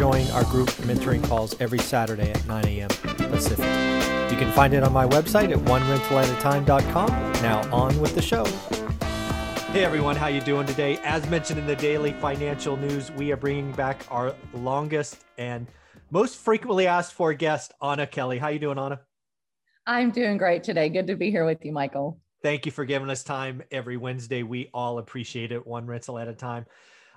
join our group mentoring calls every Saturday at 9 a.m. Pacific. You can find it on my website at onerentalatatime.com. Now on with the show. Hey everyone, how you doing today? As mentioned in the daily financial news, we are bringing back our longest and most frequently asked for guest, Anna Kelly. How you doing, Anna? I'm doing great today. Good to be here with you, Michael. Thank you for giving us time every Wednesday. We all appreciate it, one rental at a time.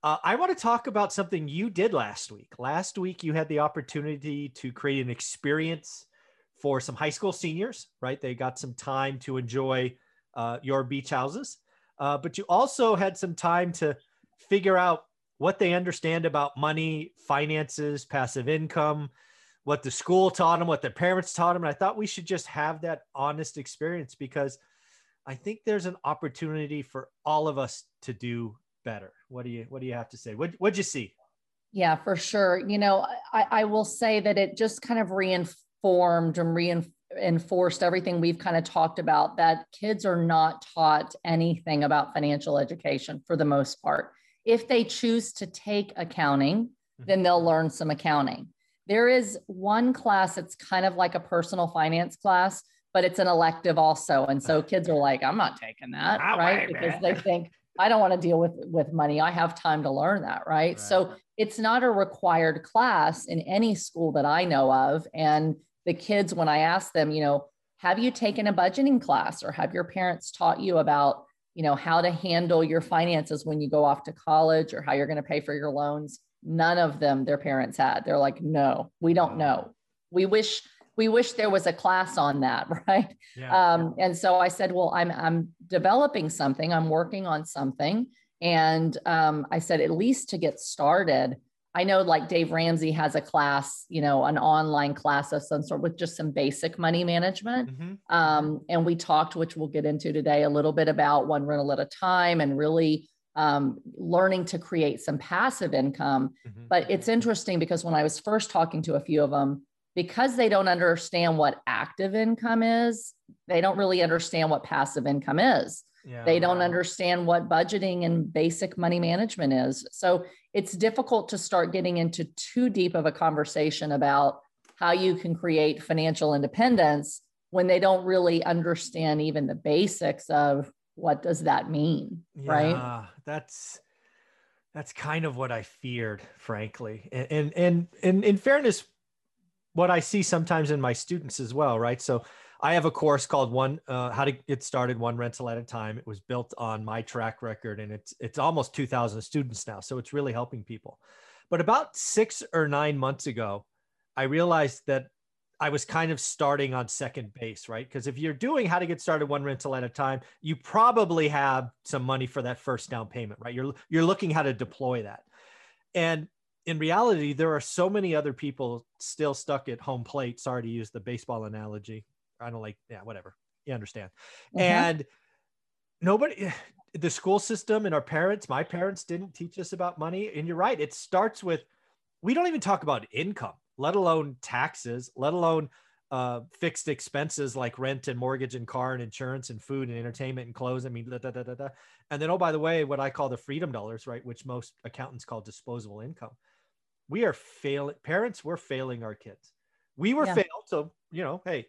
Uh, I want to talk about something you did last week. Last week, you had the opportunity to create an experience for some high school seniors, right? They got some time to enjoy uh, your beach houses, uh, but you also had some time to figure out what they understand about money, finances, passive income, what the school taught them, what their parents taught them. And I thought we should just have that honest experience because I think there's an opportunity for all of us to do better. What do you What do you have to say? What What'd you see? Yeah, for sure. You know, I, I will say that it just kind of reinformed and reinforced everything we've kind of talked about that kids are not taught anything about financial education for the most part. If they choose to take accounting, mm-hmm. then they'll learn some accounting. There is one class that's kind of like a personal finance class, but it's an elective also. And so kids are like, I'm not taking that, oh, right? Because they think, I don't want to deal with with money. I have time to learn that, right? right? So it's not a required class in any school that I know of. And the kids, when I ask them, you know, have you taken a budgeting class or have your parents taught you about, you know, how to handle your finances when you go off to college or how you're going to pay for your loans? None of them their parents had. They're like, no, we don't know. We wish we wish there was a class on that right yeah, um, and so i said well i'm i'm developing something i'm working on something and um, i said at least to get started i know like dave ramsey has a class you know an online class of some sort with just some basic money management mm-hmm. um, and we talked which we'll get into today a little bit about one rental at a time and really um, learning to create some passive income. Mm-hmm. But it's interesting because when I was first talking to a few of them, because they don't understand what active income is, they don't really understand what passive income is. Yeah, they don't understand what budgeting and basic money management is. So it's difficult to start getting into too deep of a conversation about how you can create financial independence when they don't really understand even the basics of what does that mean, yeah, right? That's that's kind of what I feared, frankly. And and and, and in fairness, what I see sometimes in my students as well, right? So I have a course called one uh, how to get started one rental at a time. It was built on my track record, and it's it's almost 2,000 students now, so it's really helping people. But about six or nine months ago, I realized that I was kind of starting on second base, right? Because if you're doing how to get started one rental at a time, you probably have some money for that first down payment, right? You're you're looking how to deploy that. And in reality, there are so many other people still stuck at home plate. Sorry to use the baseball analogy. I don't like, yeah, whatever. You understand. Mm-hmm. And nobody, the school system and our parents, my parents didn't teach us about money. And you're right. It starts with, we don't even talk about income, let alone taxes, let alone uh, fixed expenses like rent and mortgage and car and insurance and food and entertainment and clothes. I mean, da, da, da, and then, oh, by the way, what I call the freedom dollars, right? Which most accountants call disposable income we are failing parents we're failing our kids. We were yeah. failed so you know hey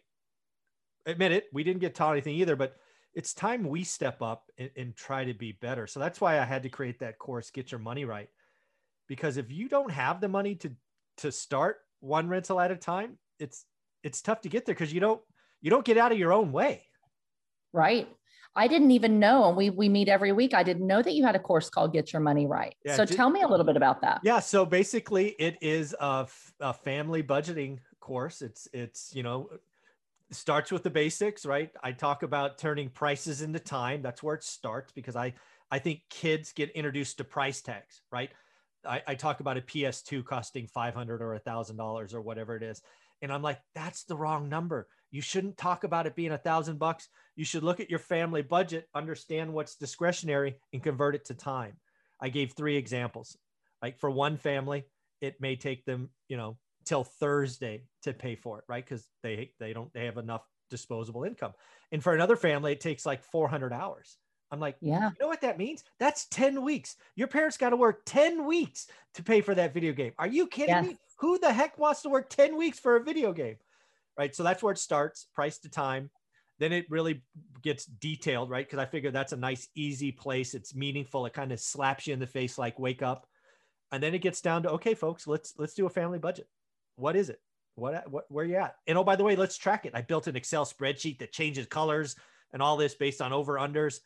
admit it we didn't get taught anything either but it's time we step up and, and, try to be better. So that's why i had to create that course get your money right because if you don't have the money to to start one rental at a time it's it's tough to get there because you don't you don't get out of your own way right I didn't even know, and we we meet every week. I didn't know that you had a course called Get Your Money Right. Yeah, so tell me a little bit about that. Yeah, so basically, it is a, a family budgeting course. It's it's you know starts with the basics, right? I talk about turning prices into time. That's where it starts because I I think kids get introduced to price tags, right? I, I talk about a PS2 costing 500 or a thousand dollars or whatever it is. And I'm like, that's the wrong number you shouldn't talk about it being a thousand bucks. You should look at your family budget, understand what's discretionary, and convert it to time. I gave three examples. Like for one family, it may take them, you know, till Thursday to pay for it, right? Because they they don't they have enough disposable income. And for another family, it takes like 400 hours. I'm like, yeah. You know what that means? That's 10 weeks. Your parents got to work 10 weeks to pay for that video game. Are you kidding yes. me? Who the heck wants to work 10 weeks for a video game? Right. So that's where it starts price to time. Then it really gets detailed, right? Because I figure that's a nice, easy place. It's meaningful. It kind of slaps you in the face, like wake up. And then it gets down to okay, folks, let's let's do a family budget. What is it? What, what where you at? And oh, by the way, let's track it. I built an Excel spreadsheet that changes colors and all this based on over unders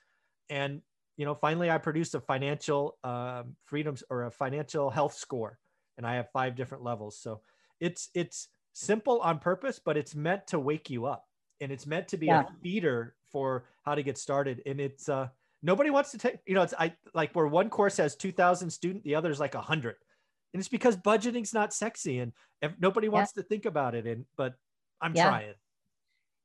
and you know finally i produced a financial um, freedoms or a financial health score and i have five different levels so it's it's simple on purpose but it's meant to wake you up and it's meant to be yeah. a feeder for how to get started and it's uh nobody wants to take you know it's i like where one course has 2000 student the other is like a 100 and it's because budgeting's not sexy and nobody wants yeah. to think about it and but i'm yeah. trying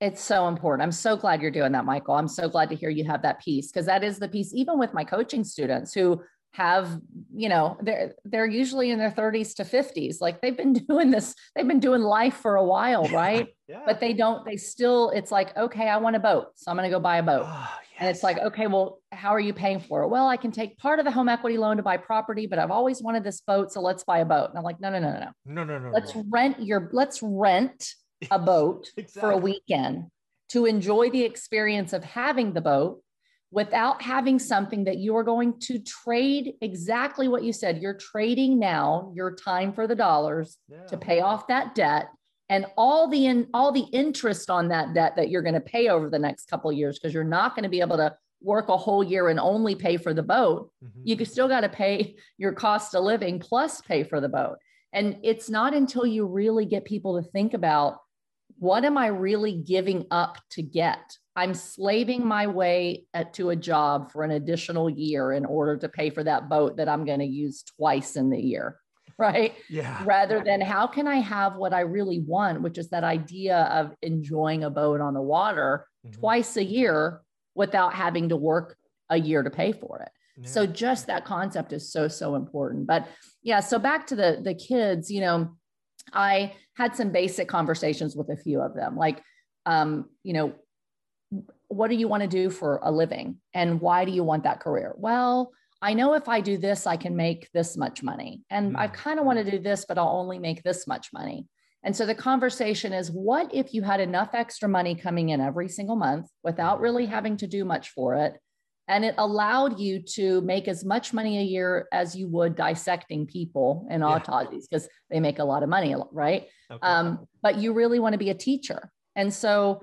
it's so important. I'm so glad you're doing that, Michael. I'm so glad to hear you have that piece because that is the piece, even with my coaching students who have, you know, they're they're usually in their 30s to 50s. Like they've been doing this, they've been doing life for a while, right? Yeah. But they don't, they still, it's like, okay, I want a boat. So I'm gonna go buy a boat. Oh, yes. And it's like, okay, well, how are you paying for it? Well, I can take part of the home equity loan to buy property, but I've always wanted this boat. So let's buy a boat. And I'm like, no, no, no, no, no. No, no, no. Let's no. rent your let's rent a boat exactly. for a weekend to enjoy the experience of having the boat without having something that you are going to trade exactly what you said. You're trading now your time for the dollars yeah. to pay off that debt and all the in, all the interest on that debt that you're going to pay over the next couple years because you're not going to be able to work a whole year and only pay for the boat. Mm-hmm. You still got to pay your cost of living plus pay for the boat. And it's not until you really get people to think about what am I really giving up to get? I'm slaving my way at, to a job for an additional year in order to pay for that boat that I'm going to use twice in the year. Right. Yeah. Rather than how can I have what I really want, which is that idea of enjoying a boat on the water mm-hmm. twice a year without having to work a year to pay for it. Yeah. So just that concept is so, so important. But yeah, so back to the the kids, you know, I had some basic conversations with a few of them, like, um, you know, what do you want to do for a living and why do you want that career? Well, I know if I do this, I can make this much money. And mm. I kind of want to do this, but I'll only make this much money. And so the conversation is what if you had enough extra money coming in every single month without really having to do much for it? and it allowed you to make as much money a year as you would dissecting people in yeah. autopsies because they make a lot of money right okay. um, but you really want to be a teacher and so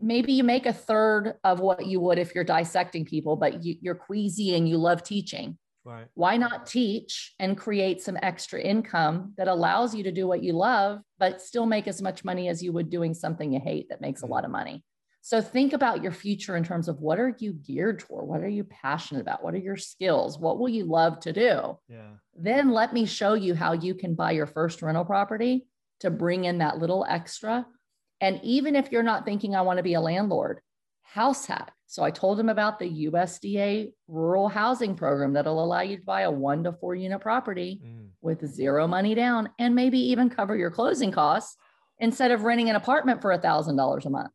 maybe you make a third of what you would if you're dissecting people but you, you're queasy and you love teaching right. why not teach and create some extra income that allows you to do what you love but still make as much money as you would doing something you hate that makes mm-hmm. a lot of money so think about your future in terms of what are you geared toward? What are you passionate about? What are your skills? What will you love to do? Yeah. Then let me show you how you can buy your first rental property to bring in that little extra. And even if you're not thinking I want to be a landlord, house hack. So I told him about the USDA rural housing program that'll allow you to buy a one to four unit property mm. with zero money down and maybe even cover your closing costs instead of renting an apartment for a thousand dollars a month.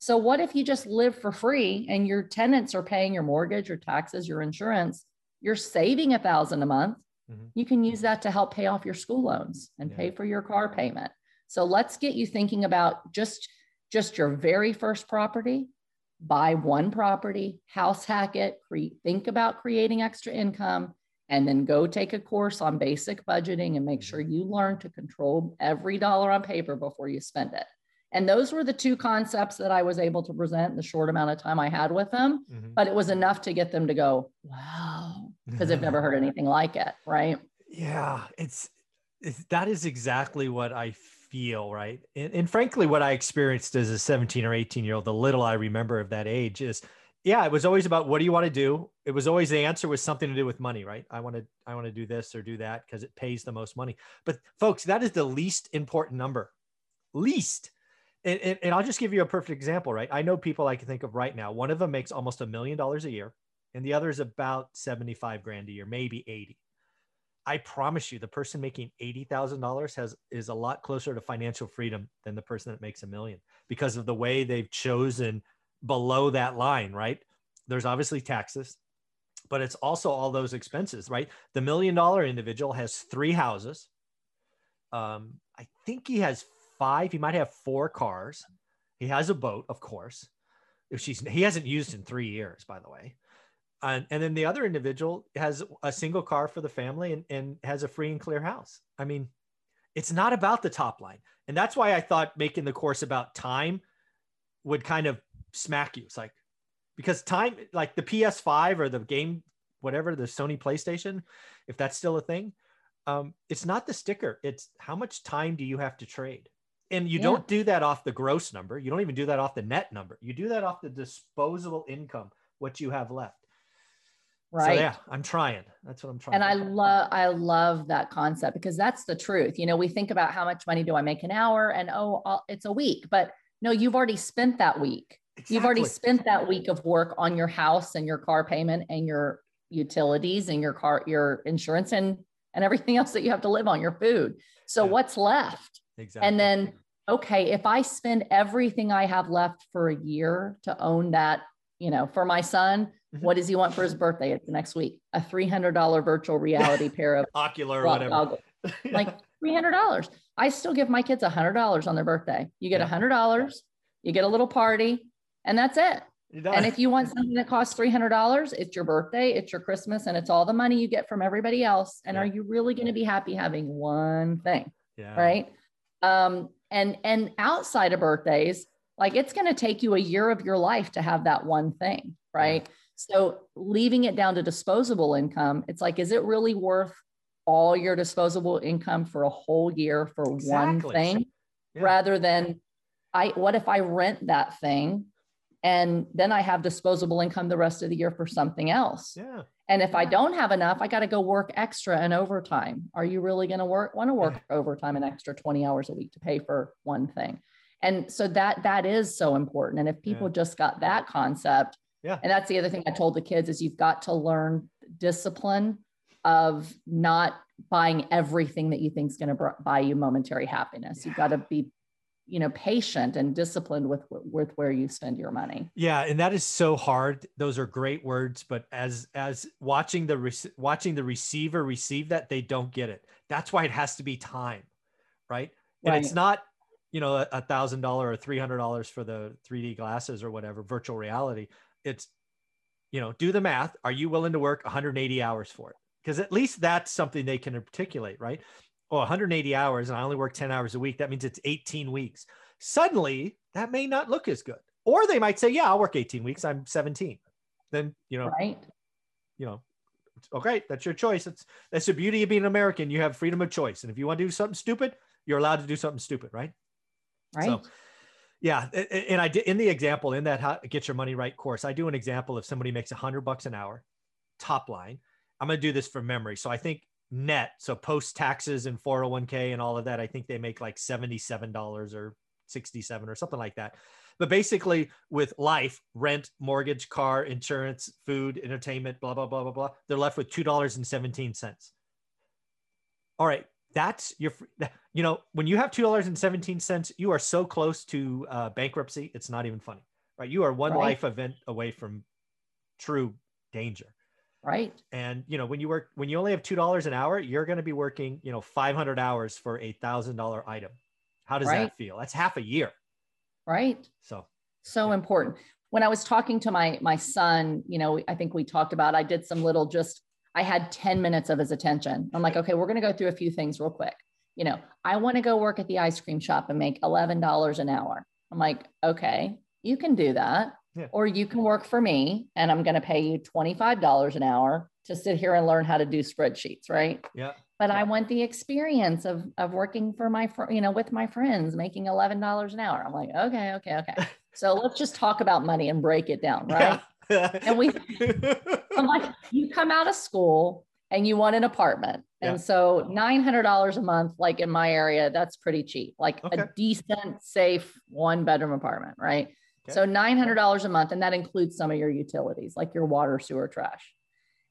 So, what if you just live for free and your tenants are paying your mortgage, your taxes, your insurance? You're saving a thousand a month. Mm-hmm. You can use that to help pay off your school loans and yeah. pay for your car payment. So let's get you thinking about just just your very first property. Buy one property, house hack it, cre- think about creating extra income, and then go take a course on basic budgeting and make mm-hmm. sure you learn to control every dollar on paper before you spend it. And those were the two concepts that I was able to present in the short amount of time I had with them. Mm-hmm. But it was enough to get them to go, wow, because they've never heard anything like it. Right. Yeah. It's, it's that is exactly what I feel. Right. And, and frankly, what I experienced as a 17 or 18 year old, the little I remember of that age is, yeah, it was always about what do you want to do? It was always the answer was something to do with money, right? I want to, I want to do this or do that because it pays the most money. But folks, that is the least important number. Least And, and, and I'll just give you a perfect example, right? I know people I can think of right now. One of them makes almost a million dollars a year, and the other is about 75 grand a year, maybe 80. I promise you, the person making eighty thousand dollars has is a lot closer to financial freedom than the person that makes a million because of the way they've chosen below that line. Right? There's obviously taxes, but it's also all those expenses. Right? The million dollar individual has three houses. Um, I think he has five. He might have four cars. He has a boat, of course. If she's he hasn't used in three years, by the way and, and then the other individual has a single car for the family and, and has a free and clear house. I mean it's not about the top line. And that's why i thought making the course about time would kind of smack you. It's like because time like the ps5 or the game whatever the sony playstation if that's still a thing um, it's not the sticker. It's how much time do you have to trade? And you yeah. don't do that off the gross number. You don't even do that off the net number. You do that off the disposable income what you have left right. so, yeah i'm trying. That's what i'm trying and i love i love that concept because that's the truth. You know we think about how much money do i make an hour and oh I'll, it's a week. But no you've already spent that week. Exactly. you've already spent that week of work on your house and your car payment and your utilities and your car your insurance and and everything else that you have to live on your food. So yeah. what's left? Exactly. and then okay if i spend everything i have left for a year to own that you know for my son. What does he want for his birthday? It's the next week. A $300 virtual reality pair of ocular or whatever. like $300. I still give my kids $100 on their birthday. You get $100, you get a little party, and that's it. And if you want something that costs $300, it's your birthday, it's your Christmas, and it's all the money you get from everybody else. And yeah. are you really going to be happy having one thing? Yeah. Right. Um, and and outside of birthdays, like it's going to take you a year of your life to have that one thing, right? Yeah. So leaving it down to disposable income, it's like, is it really worth all your disposable income for a whole year for exactly. one thing yeah. rather than I what if I rent that thing and then I have disposable income the rest of the year for something else? Yeah. And if I don't have enough, I got to go work extra and overtime. Are you really going to work want to work overtime an extra 20 hours a week to pay for one thing? And so that that is so important. And if people yeah. just got that concept, yeah. And that's the other thing I told the kids is you've got to learn discipline of not buying everything that you think is going to buy you momentary happiness. Yeah. You've got to be you know patient and disciplined with with where you spend your money yeah and that is so hard those are great words but as as watching the re- watching the receiver receive that they don't get it that's why it has to be time right and right. it's not you know a thousand dollar or three hundred dollars for the 3d glasses or whatever virtual reality it's you know do the math. Are you willing to work 180 hours for it? Because at least that's something they can articulate right? Oh 180 hours and i only work 10 hours a week. That means it's 18 weeks. Suddenly that may not look as good. Or they might say yeah i'll work 18 weeks. I'm 17 then you know right. you know okay that's your choice. It's that's the beauty of being american. You have freedom of choice. And if you want to do something stupid you're allowed to do something stupid right? Right. so yeah, and I did in the example in that how, get your money right course. I do an example if somebody makes a hundred bucks an hour, top line. I'm going to do this from memory. So I think net, so post taxes and 401k and all of that, I think they make like $77 or 67 or something like that. But basically, with life, rent, mortgage, car, insurance, food, entertainment, blah blah blah blah blah, they're left with two dollars and seventeen cents. All right, that's your you know when you have two dollars and seventeen cents, you are so close to uh, bankruptcy. It's not even funny, right? You are one right. life event away from true danger, right? And you know when you work when you only have two dollars an hour, you're going to be working you know five hundred hours for a thousand dollar item. How does right. that feel? That's half a year, right? So so yeah. important. When I was talking to my my son, you know, I think we talked about I did some little just I had 10 minutes of his attention. I'm like, okay, we're going to go through a few things real quick. You know, I want to go work at the ice cream shop and make $11 an hour. I'm like, okay, you can do that. Yeah. Or you can work for me and I'm going to pay you $25 an hour to sit here and learn how to do spreadsheets. Right. Yeah. But I want the experience of, of working for my, fr- you know, with my friends making $11 an hour. I'm like, okay, okay, okay. So let's just talk about money and break it down. Right. And we I'm like, you come out of school and you want an apartment. Yeah. And so $900 a month, like in my area, that's pretty cheap, like Okay. a decent, safe one bedroom apartment, right? Okay. So $900 a month, and that includes some of your utilities, like your water, sewer, trash.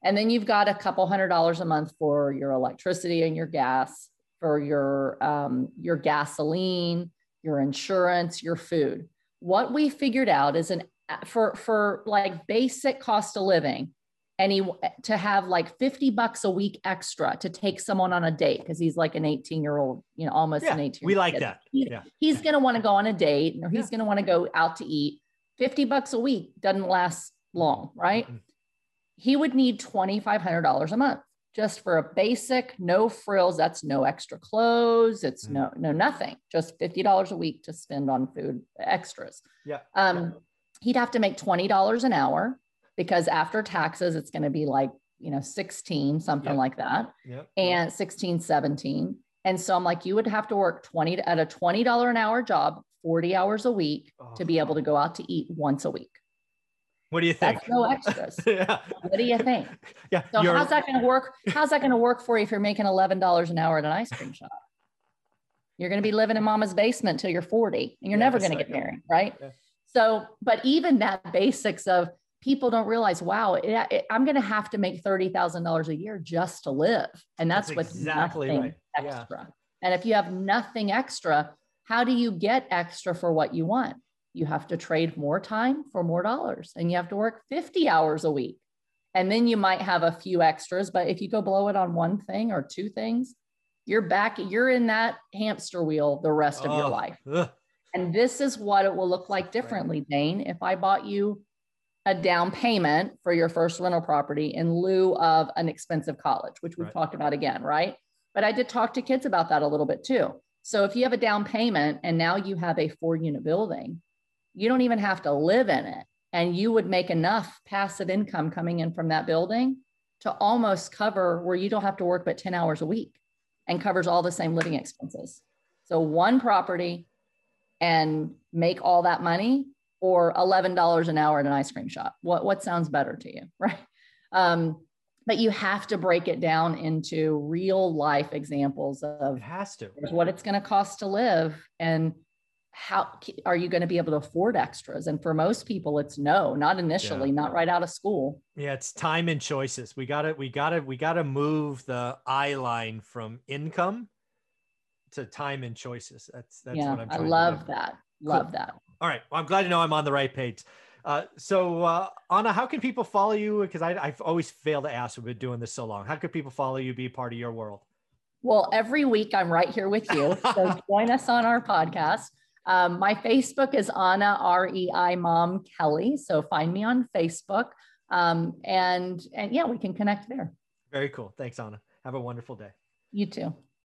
And then you've got a couple hundred dollars a month for your electricity and your gas, for your um, your gasoline, your insurance, your food. What we figured out is an for for like basic cost of living, and he to have like 50 bucks a week extra to take someone on a date because he's like an 18 year old, you know, almost Yeah, an 18. we like kid. that. He- Yeah. He's going to want to go on a date or he's Yeah. going to want to go out to eat. 50 bucks a week doesn't last long, right? Mhm. He would need $2,500 a month just for a basic, no frills. That's no extra clothes. It's Mhm. no, no, nothing. Just $50 a week to spend on food extras. Yeah. Um, he'd have to make $20 an hour because after taxes, it's going to be like, you know, 16, something Yep. like that Yep. and 16, 17. And so I'm like, you would have to work 20 at a $20 an hour job, 40 hours a week to be able to go out to eat once a week. What do you think? That's no extras. yeah. What do you think? Yeah. So you're- how's that going to work? How's that going to work for you if you're making $11 an hour at an ice cream shop? You're going to be living in mama's basement till you're 40 and you're Yeah, never going to get married, right? Yeah. So, but even that basics of people don't realize, wow, it, it- I'm going to have to make $30,000 a year just to live. And that's, That's with exactly right. Yeah. extra. And if you have nothing extra, how do you get extra for what you want? You have to trade more time for more dollars and you have to work 50 hours a week. And then you might have a few extras, but if you go blow it on one thing or two things, you're back, you're in that hamster wheel the rest of your Oh, life. ugh. And this is what it will look like differently, Dane. If I bought you a down payment for your first rental property in lieu of an expensive college, which we've Right. talked about again, right? But I did talk to kids about that a little bit too. So if you have a down payment and now you have a four unit building, you don't even have to live in it. And you would make enough passive income coming in from that building to almost cover where you don't have to work but 10 hours a week and covers all the same living expenses. So one property and make all that money or $11 an hour at an ice cream shop. What, what sounds better to you, right? Um, but you have to break it down into real life examples of It has to. what it's going to cost to live and how are you going to be able to afford extras and for most people it's no not initially not right out of school Yeah, it's time and choices. We got to we got to we got to move the eye line from income to time and choices. That's that's yeah what I'm i love that love that All right. Well, I'm glad to know I'm on the right page. Uh, so, uh, Anna, how can people follow you? Because I've always failed to ask. We've been doing this so long. How could people follow you, be part of your world? Well, every week I'm right here with you. So join us on our podcast. Um, my Facebook is Anna R E I Mom Kelly. So find me on Facebook. Um, and and yeah, we can connect there. Very cool. Thanks, Anna. Have a wonderful day. You too.